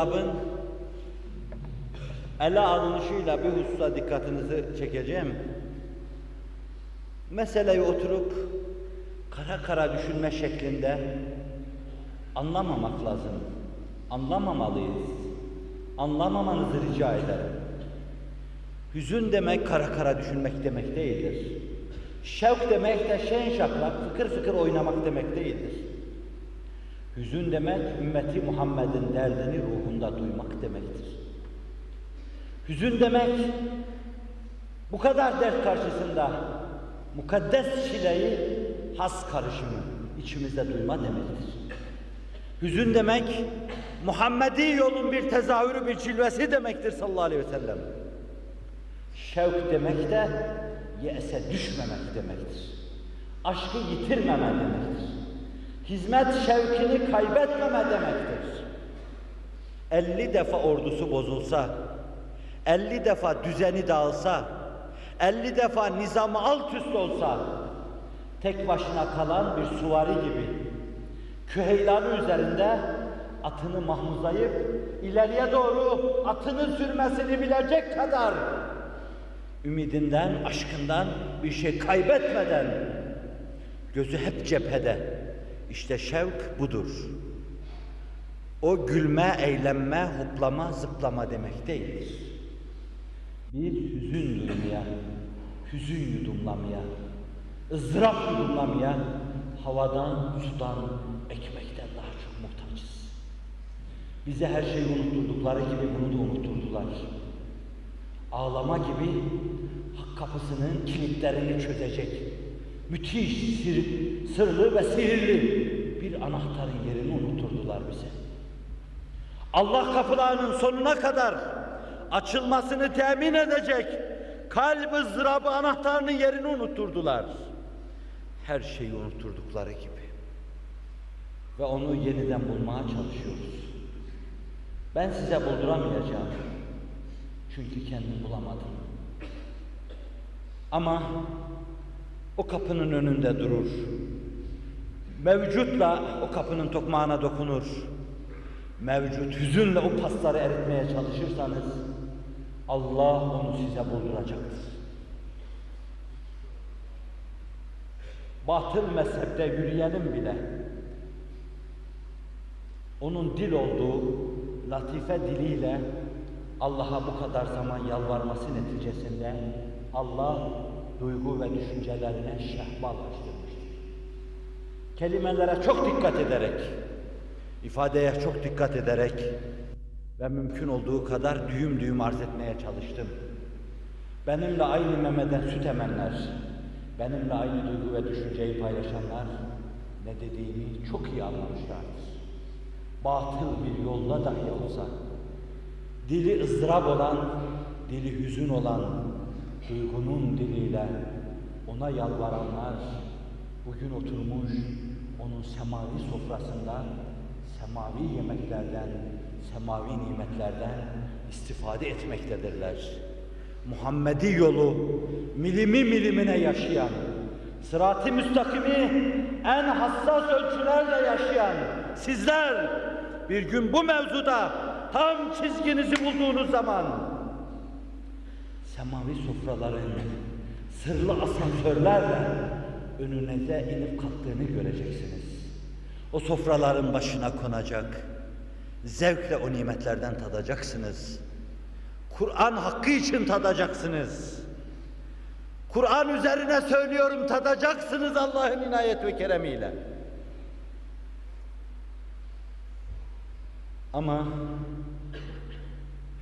ızdırabın ele alınışıyla bir hususa dikkatinizi çekeceğim. Meseleyi oturup kara kara düşünme şeklinde anlamamak lazım. Anlamamalıyız. Anlamamanızı rica ederim. Hüzün demek kara kara düşünmek demek değildir. Şevk demek de şen şaklak, fıkır fıkır oynamak demek değildir. Hüzün demek ümmeti Muhammed'in derdini ruhunda duymak demektir. Hüzün demek bu kadar dert karşısında mukaddes çileyi has karışımı içimizde duyma demektir. Hüzün demek Muhammedi yolun bir tezahürü, bir cilvesi demektir sallallahu aleyhi ve sellem. Şevk demek de yese düşmemek demektir. Aşkı yitirmeme demektir. Hizmet şevkini kaybetmeme demektir. 50 defa ordusu bozulsa, 50 defa düzeni dağılsa, 50 defa nizamı alt üst olsa, tek başına kalan bir suvari gibi, küheylanı üzerinde atını mahmuzlayıp, ileriye doğru atını sürmesini bilecek kadar ümidinden, aşkından bir şey kaybetmeden gözü hep cephede. İşte şevk budur. O gülme, eğlenme, hoplama, zıplama demek değildir. Bir hüzün duymaya, hüzün yudumlamaya, ızdırap yudumlamaya havadan, sudan, ekmekten daha çok muhtacız. Bize her şeyi unutturdukları gibi bunu da unutturdular. Ağlama gibi hak kapısının kilitlerini çözecek müthiş, sir, sırlı ve sihirli bir anahtarın yerini unutturdular bize. Allah kapılarının sonuna kadar açılmasını temin edecek kalp ızdırabı anahtarının yerini unutturdular. Her şeyi unutturdukları gibi. Ve onu yeniden bulmaya çalışıyoruz. Ben size bulduramayacağım. Çünkü kendim bulamadım. Ama o kapının önünde durur. Mevcutla o kapının tokmağına dokunur. Mevcut hüzünle o pasları eritmeye çalışırsanız Allah onu size bulduracaktır. Batıl mezhepte yürüyenin bile onun dil olduğu latife diliyle Allah'a bu kadar zaman yalvarması neticesinde Allah duygu ve düşüncelerine şehbalaştırmıştır. Kelimelere çok dikkat ederek, ifadeye çok dikkat ederek ve mümkün olduğu kadar düğüm düğüm arz etmeye çalıştım. Benimle aynı memeden süt emenler, benimle aynı duygu ve düşünceyi paylaşanlar ne dediğimi çok iyi anlamışlardır. Batıl bir yolda dahi olsa, dili ızdırap olan, dili hüzün olan, duygunun diliyle ona yalvaranlar bugün oturmuş onun semavi sofrasından semavi yemeklerden, semavi nimetlerden istifade etmektedirler. Muhammedi yolu milimi milimine yaşayan, sırat-ı müstakimi en hassas ölçülerle yaşayan sizler bir gün bu mevzuda tam çizginizi bulduğunuz zaman semavi sofraların sırlı asansörlerle önünüze inip kalktığını göreceksiniz. O sofraların başına konacak, zevkle o nimetlerden tadacaksınız. Kur'an hakkı için tadacaksınız. Kur'an üzerine söylüyorum tadacaksınız Allah'ın inayet ve keremiyle. Ama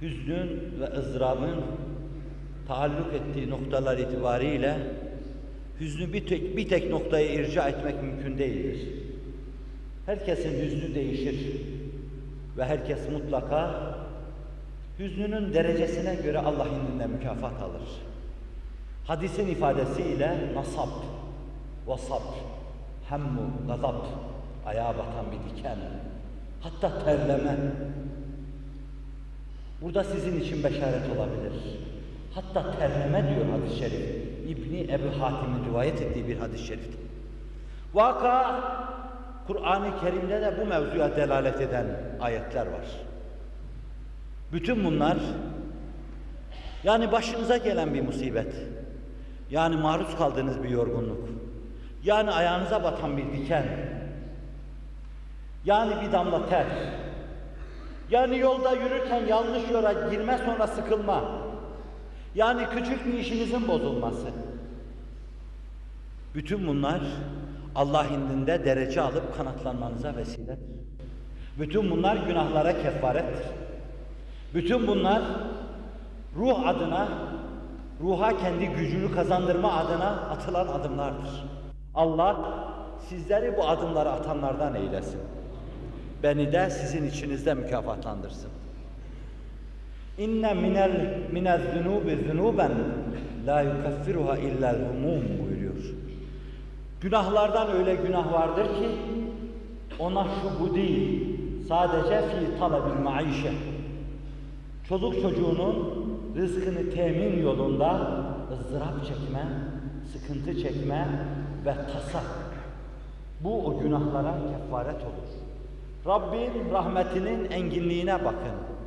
hüznün ve ızdırabın taalluk ettiği noktalar itibariyle hüznü bir tek, bir tek noktaya irca etmek mümkün değildir. Herkesin hüznü değişir ve herkes mutlaka hüznünün derecesine göre Allah indinde mükafat alır. Hadisin ifadesiyle nasab, vasab, hemmu, gazap, ayağa batan bir diken, hatta terleme. Burada sizin için beşaret olabilir. Hatta terleme diyor hadis-i şerif. İbni Ebu Hatim'in rivayet ettiği bir hadis-i şerif. Vaka Kur'an-ı Kerim'de de bu mevzuya delalet eden ayetler var. Bütün bunlar yani başınıza gelen bir musibet, yani maruz kaldığınız bir yorgunluk, yani ayağınıza batan bir diken, yani bir damla ter, yani yolda yürürken yanlış yola girme sonra sıkılma, yani küçük bir işinizin bozulması. Bütün bunlar Allah indinde derece alıp kanatlanmanıza vesiledir. Bütün bunlar günahlara kefarettir. Bütün bunlar ruh adına, ruha kendi gücünü kazandırma adına atılan adımlardır. Allah sizleri bu adımları atanlardan eylesin. Beni de sizin içinizde mükafatlandırsın. İnne minel minez zunubi zunuben la yukaffiruha illel humum buyuruyor. Günahlardan öyle günah vardır ki ona şu bu değil. Sadece fi talebil maişe. Çoluk çocuğunun rızkını temin yolunda ızdırap çekme, sıkıntı çekme ve tasa. Bu o günahlara kefaret olur. Rabbin rahmetinin enginliğine bakın.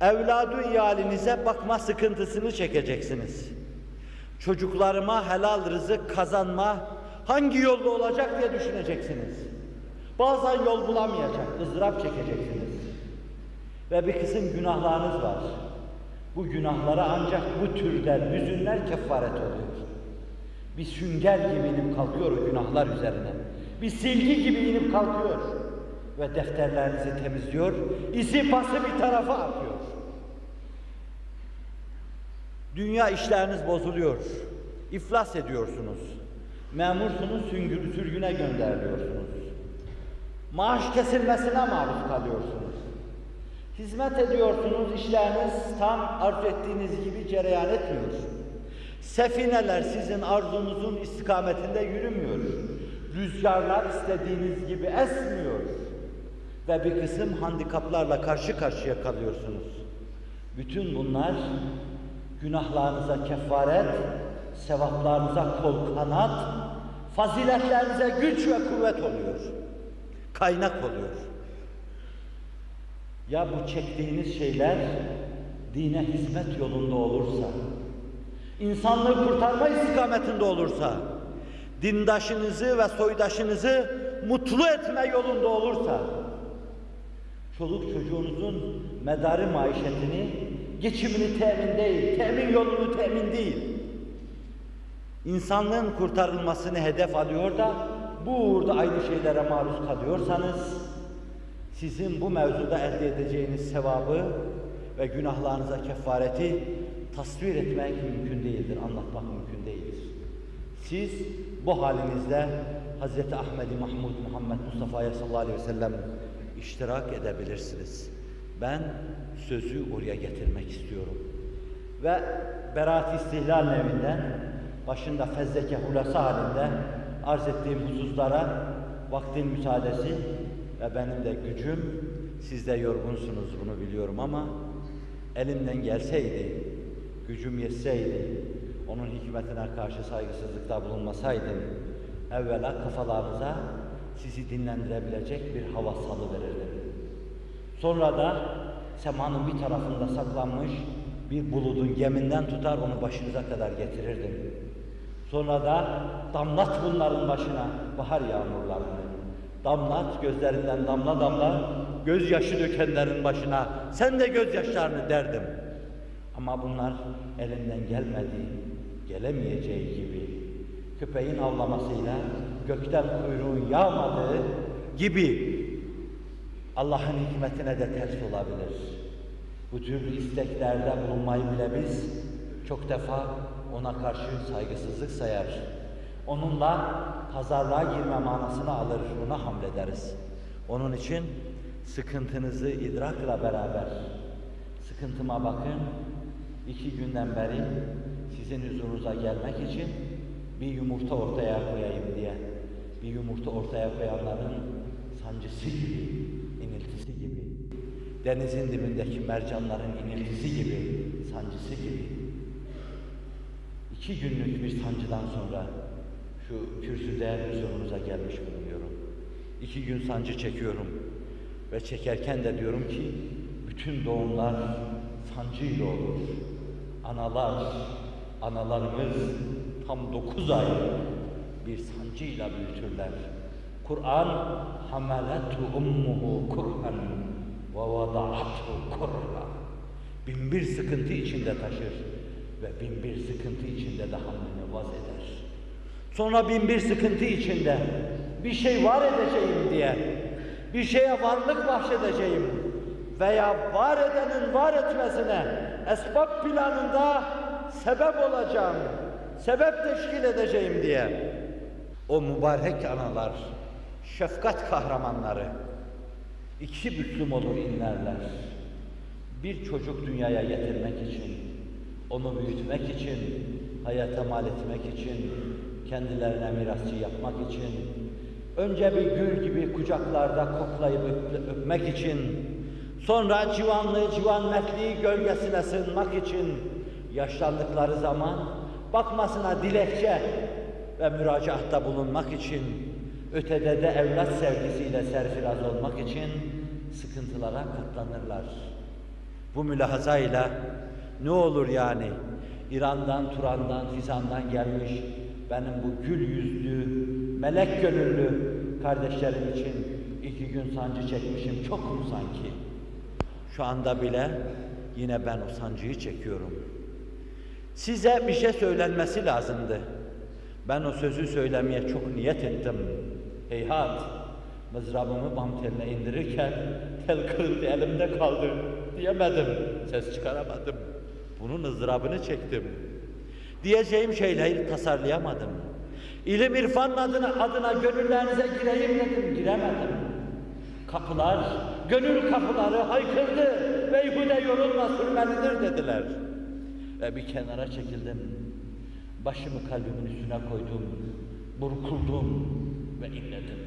Evladı iyalinize bakma sıkıntısını çekeceksiniz. Çocuklarıma helal rızık kazanma hangi yolda olacak diye düşüneceksiniz. Bazen yol bulamayacak, ızdırap çekeceksiniz. Ve bir kısım günahlarınız var. Bu günahlara ancak bu türden hüzünler kefaret oluyor. Bir sünger gibi inip kalkıyor o günahlar üzerine. Bir silgi gibi inip kalkıyor. Ve defterlerinizi temizliyor. İzi pası bir tarafa atıyor. Dünya işleriniz bozuluyor. İflas ediyorsunuz. Memursunuz, süngür, sürgüne gönderiliyorsunuz. Maaş kesilmesine maruz kalıyorsunuz. Hizmet ediyorsunuz, işleriniz tam arzu ettiğiniz gibi cereyan etmiyor. Sefineler sizin arzunuzun istikametinde yürümüyor. Rüzgarlar istediğiniz gibi esmiyor. Ve bir kısım handikaplarla karşı karşıya kalıyorsunuz. Bütün bunlar günahlarınıza kefaret, sevaplarınıza kol kanat, faziletlerinize güç ve kuvvet oluyor. Kaynak oluyor. Ya bu çektiğiniz şeyler dine hizmet yolunda olursa, insanlığı kurtarma istikametinde olursa, dindaşınızı ve soydaşınızı mutlu etme yolunda olursa, çoluk çocuğunuzun medarı maişetini, geçimini temin değil, temin yolunu temin değil, insanlığın kurtarılmasını hedef alıyor da bu uğurda aynı şeylere maruz kalıyorsanız, sizin bu mevzuda elde edeceğiniz sevabı ve günahlarınıza kefareti tasvir etmek mümkün değildir, anlatmak mümkün değildir. Siz bu halinizde Hz. Ahmed-i Mahmud Muhammed Mustafa'ya sallallahu aleyhi ve sellem iştirak edebilirsiniz. Ben sözü oraya getirmek istiyorum. Ve Berat İstihlal nevinden başında fezleke hulasa halinde arz ettiğim hususlara vaktin müsaadesi ve benim de gücüm, siz de yorgunsunuz bunu biliyorum ama elimden gelseydi, gücüm yetseydi, onun hikmetine karşı saygısızlıkta bulunmasaydım, evvela kafalarınıza sizi dinlendirebilecek bir hava salıverirdim. Sonra da semanın bir tarafında saklanmış bir buludun geminden tutar onu başınıza kadar getirirdim. Sonra da damlat bunların başına bahar yağmurlarını. Damlat gözlerinden damla damla gözyaşı dökenlerin başına sen de gözyaşlarını derdim. Ama bunlar elinden gelmediği, gelemeyeceği gibi köpeğin avlamasıyla gökten kuyruğun yağmadığı gibi Allah'ın hikmetine de ters olabilir. Bu tür isteklerde bulunmayı bile biz çok defa ona karşı saygısızlık sayar. Onunla pazarlığa girme manasını alır, buna hamlederiz. Onun için sıkıntınızı idrakla beraber, sıkıntıma bakın, iki günden beri sizin huzurunuza gelmek için bir yumurta ortaya koyayım diye, bir yumurta ortaya koyanların sancısı gibi, iniltisi gibi, denizin dibindeki mercanların iniltisi gibi, sancısı gibi, iki günlük bir sancıdan sonra şu kürsüde huzurunuza gelmiş bulunuyorum. İki gün sancı çekiyorum. Ve çekerken de diyorum ki bütün doğumlar sancıyla olur. Analar, analarımız tam dokuz ay bir sancıyla büyütürler. Kur'an hamalatu ummuhu kurhan ve vada'atu kurha. Bin bir sıkıntı içinde taşır ve bin bir sıkıntı içinde de hamlini vaz eder. Sonra bin bir sıkıntı içinde bir şey var edeceğim diye, bir şeye varlık bahşedeceğim veya var edenin var etmesine esbab planında sebep olacağım, sebep teşkil edeceğim diye o mübarek analar, şefkat kahramanları iki büklüm olur inlerler. Bir çocuk dünyaya getirmek için, onu büyütmek için, hayata mal etmek için, kendilerine mirasçı yapmak için, önce bir gül gibi kucaklarda koklayıp öp- öpmek için, sonra civanlığı, civan mertliği gölgesine sığınmak için, yaşlandıkları zaman bakmasına dilekçe ve müracaatta bulunmak için, ötede de evlat sevgisiyle serfiraz olmak için sıkıntılara katlanırlar. Bu mülahazayla ne olur yani İran'dan, Turan'dan, Fizan'dan gelmiş benim bu gül yüzlü, melek gönüllü kardeşlerim için iki gün sancı çekmişim çok mu sanki? Şu anda bile yine ben o sancıyı çekiyorum. Size bir şey söylenmesi lazımdı. Ben o sözü söylemeye çok niyet ettim. Heyhat, mızrabımı bam teline indirirken tel kırıldı elimde kaldı diyemedim. Ses çıkaramadım. Bunun ızdırabını çektim. Diyeceğim şeyleri tasarlayamadım. İlim irfan adına, adına gönüllerinize gireyim dedim, giremedim. Kapılar, gönül kapıları haykırdı. Beyhude yorulma sürmelidir dediler. Ve bir kenara çekildim. Başımı kalbimin üstüne koydum. Burkuldum ve inledim.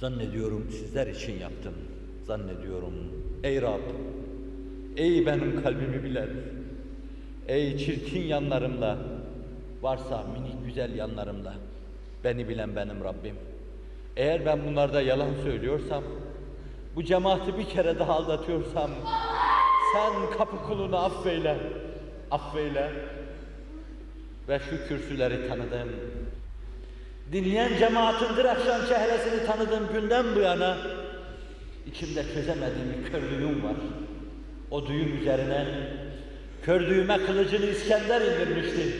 Zannediyorum sizler için yaptım. Zannediyorum. Ey Rab, ey benim kalbimi bilen, ey çirkin yanlarımla, varsa minik güzel yanlarımla, beni bilen benim Rabbim. Eğer ben bunlarda yalan söylüyorsam, bu cemaati bir kere daha aldatıyorsam, sen kapı kulunu affeyle, affeyle ve şu kürsüleri tanıdım. Dinleyen cemaatin akşam çehresini tanıdığım günden bu yana içimde çözemediğim bir körlüğüm var. O düğüm üzerine kördüğüme kılıcını İskender indirmişti.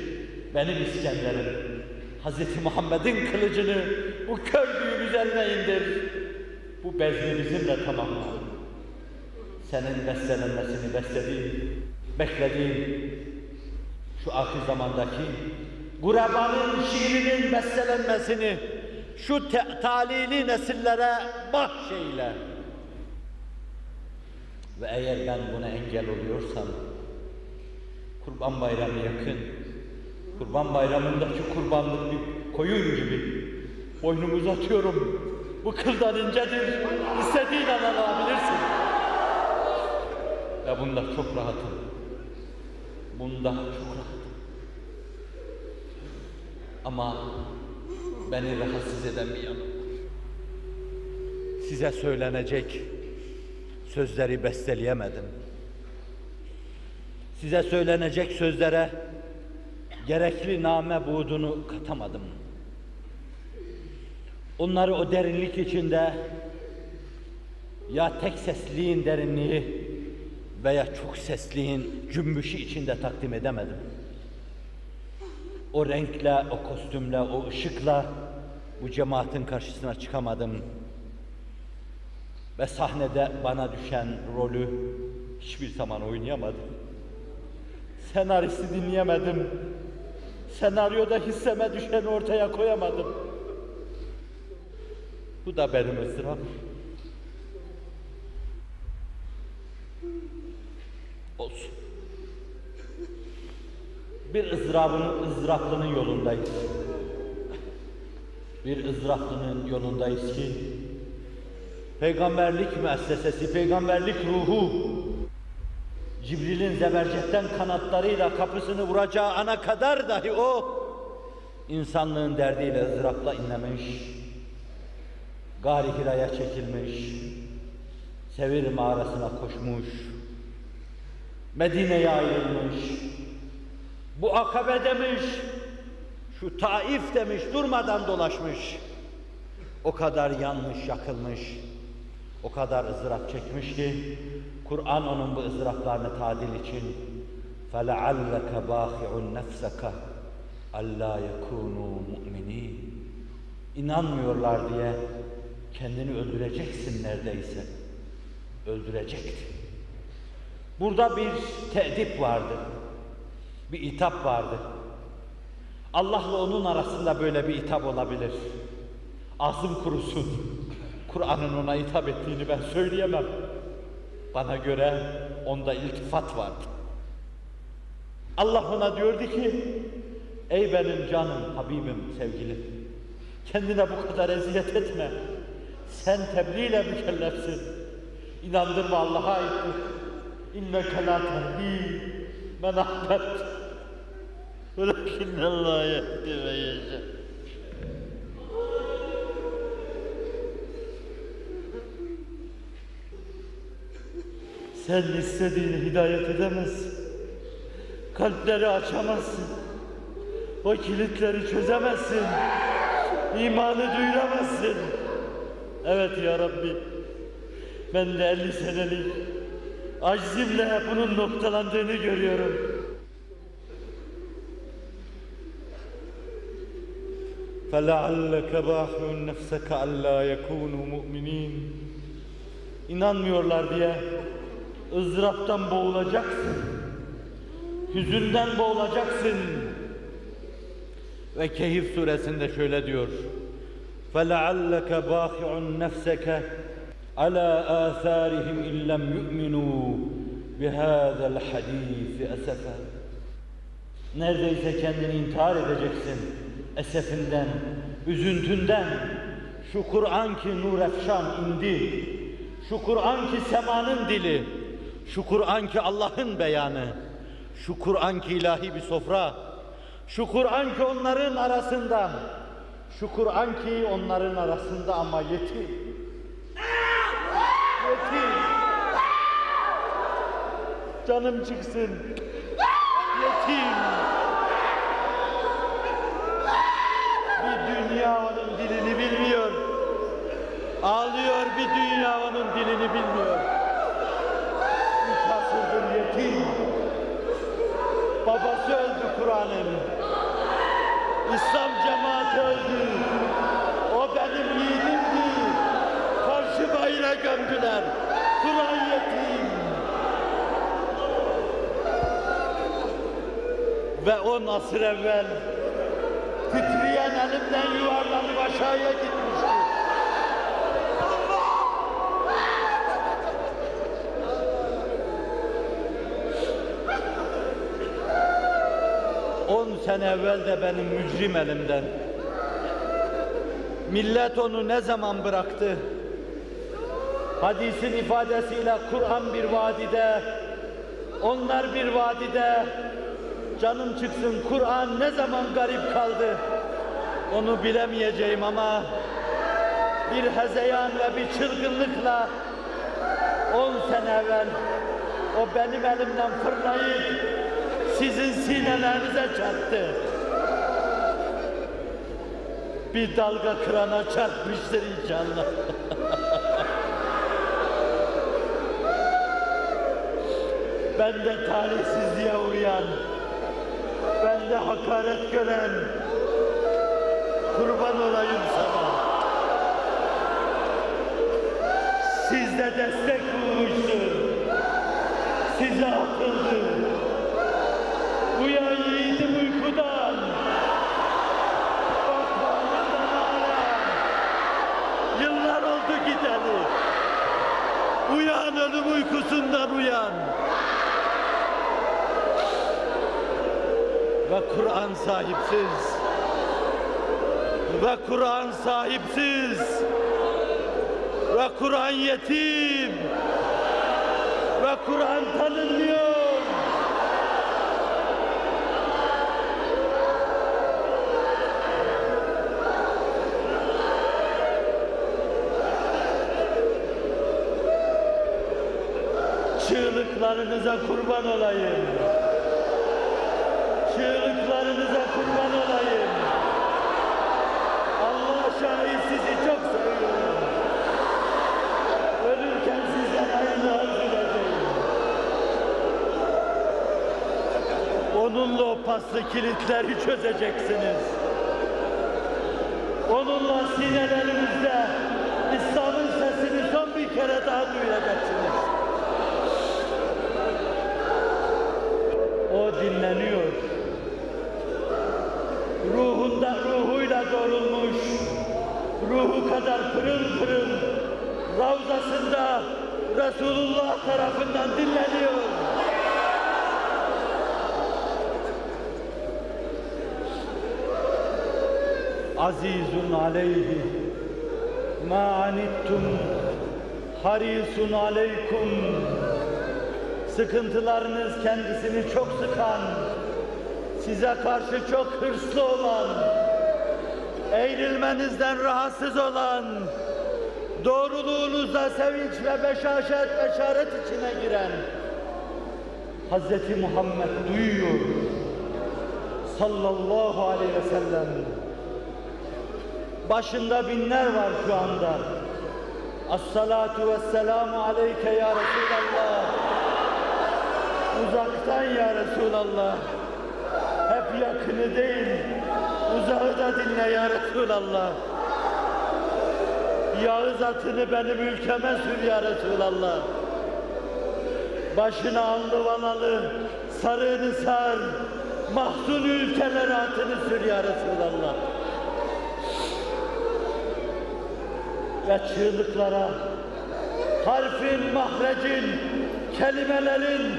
Benim İskender'im. Hazreti Muhammed'in kılıcını bu kör düğüm üzerine indir. Bu bezni bizimle tamamla. Senin beslenmesini beslediğin, beklediğin şu ahir zamandaki Gurebanın şiirinin bestelenmesini şu te- talili nesillere bahşeyle. Ve eğer ben buna engel oluyorsam, Kurban Bayramı yakın, Kurban Bayramı'ndaki kurbanlık bir koyun gibi boynumu uzatıyorum. Bu kıldan incedir, istediğin an alabilirsin. Ve bunda çok rahatım. Bunda çok. Ama beni rahatsız eden bir yanım. Size söylenecek sözleri besteleyemedim. Size söylenecek sözlere gerekli name buğdunu katamadım. Onları o derinlik içinde ya tek sesliğin derinliği veya çok sesliğin cümbüşü içinde takdim edemedim. O renkle, o kostümle, o ışıkla bu cemaatin karşısına çıkamadım. Ve sahnede bana düşen rolü hiçbir zaman oynayamadım. Senaristi dinleyemedim. Senaryoda hisseme düşeni ortaya koyamadım. Bu da benim ızdırap. Olsun. Bir ızdırabın, ızdıraplının yolundayız. Bir ızdıraplının yolundayız ki peygamberlik müessesesi, peygamberlik ruhu Cibril'in zebercetten kanatlarıyla kapısını vuracağı ana kadar dahi o insanlığın derdiyle ızdırapla inlemiş, Gari Hira'ya çekilmiş, Sevir mağarasına koşmuş, Medine'ye ayrılmış, bu akabe demiş, şu Taif demiş, durmadan dolaşmış. O kadar yanmış, yakılmış, o kadar ızdırap çekmiş ki, Kur'an onun bu ızdıraplarını tadil için فَلَعَلَّكَ بَاخِعُ نَفْسَكَ أَلَّا يَكُونُوا مُؤْمِنِينَ İnanmıyorlar diye kendini öldüreceksin neredeyse. Öldürecekti. Burada bir teedip vardı. Bir itap vardı. Allah'la onun arasında böyle bir itap olabilir. Ağzım kurusun. Kur'an'ın ona hitap ettiğini ben söyleyemem. Bana göre onda iltifat vardı. Allah ona diyordu ki, ey benim canım, Habibim, sevgilim, kendine bu kadar eziyet etme. Sen tebliğ ile mükellefsin. İnandırma Allah'a aittir. İnneke la tehdi men ahbebt. Velakinnallâhe yehdi ve yeşâ. Sen istediğini hidayet edemezsin. Kalpleri açamazsın. O kilitleri çözemezsin. İmanı duyuramazsın. Evet ya Rabbi. Ben de 50 senelik aczimle bunun noktalandığını görüyorum. فَلَعَلَّكَ بَاخِعٌ نَفْسَكَ أَلَّا يَكُونُوا مُؤْمِنِينَ İnanmıyorlar diye ızdıraptan boğulacaksın. Hüzünden boğulacaksın. Ve Kehif suresinde şöyle diyor. فَلَعَلَّكَ بَاخِعٌ نَفْسَكَ عَلَى آثَارِهِمْ اِنْ لَمْ يُؤْمِنُوا بِهَذَا الْحَد۪يثِ أَسَفًا Neredeyse kendini intihar edeceksin esefinden, üzüntünden. Şu Kur'an ki nur efşan indi. Şu Kur'an ki semanın dili. Şu Kur'an ki Allah'ın beyanı. Şu Kur'an ki ilahi bir sofra. Şu Kur'an ki onların arasında. Şu Kur'an ki onların arasında ama yetim. Yetim. Canım çıksın. Yetim. Bir dünya onun dilini bilmiyor. Ağlıyor bir dünya onun dilini bilmiyor. Üç asırdır yetim. Babası öldü Kur'an'ın. İslam cemaati öldü. O benim yiğidimdi. Karşı bayrağı gömdüler. Kur'an yetim. Ve on asır evvel titreyen elimden yuvarlanıp aşağıya gitmişti. On sene evvel de benim mücrim elimden. Millet onu ne zaman bıraktı? Hadisin ifadesiyle Kur'an bir vadide, onlar bir vadide, canım çıksın Kur'an ne zaman garip kaldı? Onu bilemeyeceğim ama bir hezeyan ve bir çılgınlıkla on sene evvel o benim elimden fırlayıp sizin sinelerinize çarptı. Bir dalga kırana çarpmıştır inşallah. Ben de talihsizliğe uğrayan, ben de hakaret gören, kurban olayım sana. Sizde destek bulmuştu, size atıldı. ve Kur'an sahipsiz ve Kur'an sahipsiz ve Kur'an yetim ve Kur'an tanınmıyor. Çığlıklarınıza kurban olayım. Kurban olayım. Allah şahit sizi çok seviyorum. Ölürken sizden aynı arz edeceğim. Onunla o paslı kilitleri çözeceksiniz. Onunla sinelerimizde İslam'ın sesini son bir kere daha duyacaksınız. O dinleniyor. Ruhunda ruhuyla doğrulmuş, ruhu kadar pırıl pırıl, Ravzasında Resulullah tarafından dinleniyor. Azizun aleyhi ma anittum harisun aleykum sıkıntılarınız kendisini çok sıkan size karşı çok hırslı olan eğrilmenizden rahatsız olan doğruluğunuzda sevinç ve beşaşet beşaret içine giren Hz. Muhammed duyuyor sallallahu aleyhi ve sellem başında binler var şu anda. As-salatu vesselamu aleyke ya Resulallah. Uzaktan ya Resulallah. Hep yakını değil, da dinle ya Resulallah. Yağız atını benim ülkeme sür ya Resulallah. Başına allı vanalı, sarığını sar, mahzun ülkelere atını sür ya Resulallah. ve çığlıklara, harfin, mahrecin, kelimelerin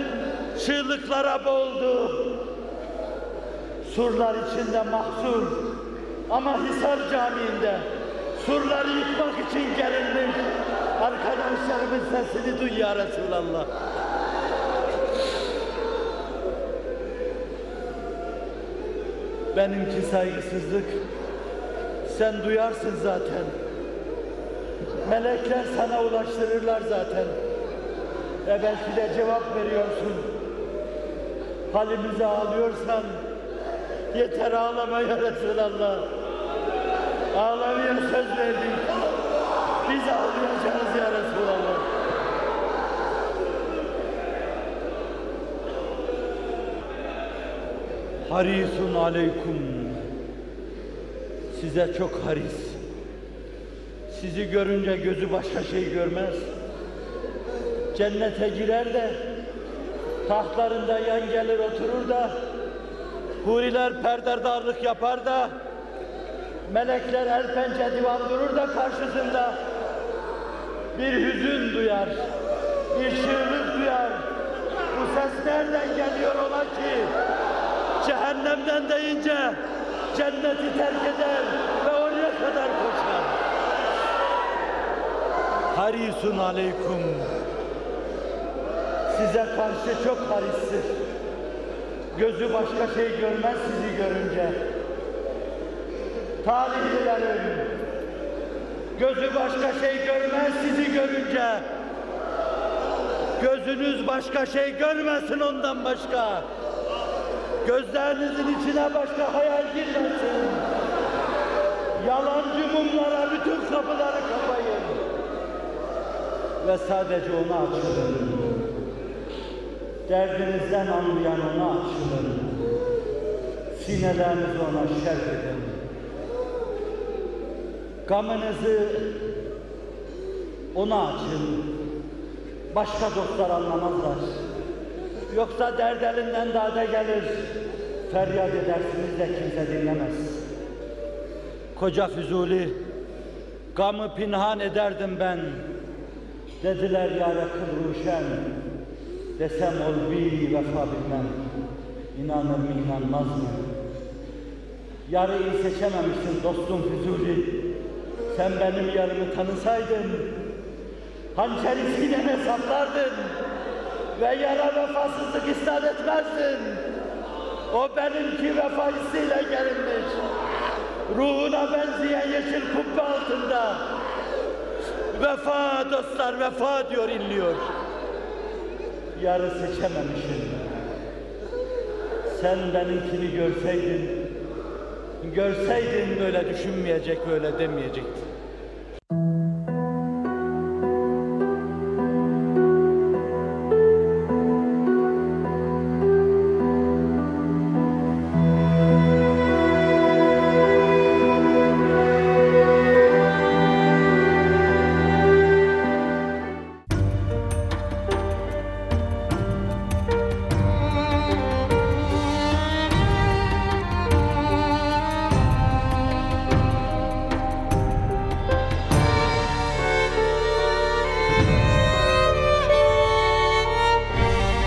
çığlıklara boğuldu. Surlar içinde mahsur ama Hisar Camii'nde surları yıkmak için gerilmiş arkadaşlarımın sesini duy ya Resulallah. Benimki saygısızlık, sen duyarsın zaten. Melekler sana ulaştırırlar zaten. E belki de cevap veriyorsun. Halimize ağlıyorsan yeter ağlama ya Resulallah. Ağlamaya söz verdik. Biz ağlayacağız ya Resulallah. Harisun aleykum. Size çok haris. Sizi görünce gözü başka şey görmez. Cennete girer de tahtlarında yan gelir oturur da huriler perderdarlık yapar da melekler el pençe divan durur da karşısında bir hüzün duyar, bir çığlık duyar. Bu ses nereden geliyor ola ki? Cehennemden deyince cenneti terk eder ve oraya kadar koşar. Harisun aleykum. Size karşı çok haristir. Gözü başka şey görmez sizi görünce. Talihlilerim, gözü başka şey görmez sizi görünce. Gözünüz başka şey görmesin ondan başka. Gözlerinizin içine başka hayal girmesin. Yalancı mumlara bütün kapıları kapayın. Ve sadece ona açılın. Derdinizden anlayan ona açılın. Sinelerinizi ona şerh edin. Gamınızı ona açın. Başka dostlar anlamazlar. Yoksa dert elinden dade gelir. Feryat edersiniz de kimse dinlemez. Koca Füzuli, gamı pinhan ederdim ben. Dediler ya kıl ruşen. Desem ol bir vefa bilmem. İnanır mı inanmaz mı? Yarıyı seçememişsin dostum Füzuli. Sen benim yarımı tanısaydın, hançeri sineme saplardın ve yara vefasızlık istat etmezdin. O benimki vefa hissiyle gelinmiş. Ruhuna benzeyen yeşil kubbe altında. Vefa dostlar vefa diyor inliyor. Yarı seçememişsin. Sen benimkini görseydin, görseydin böyle düşünmeyecek, böyle demeyecektin.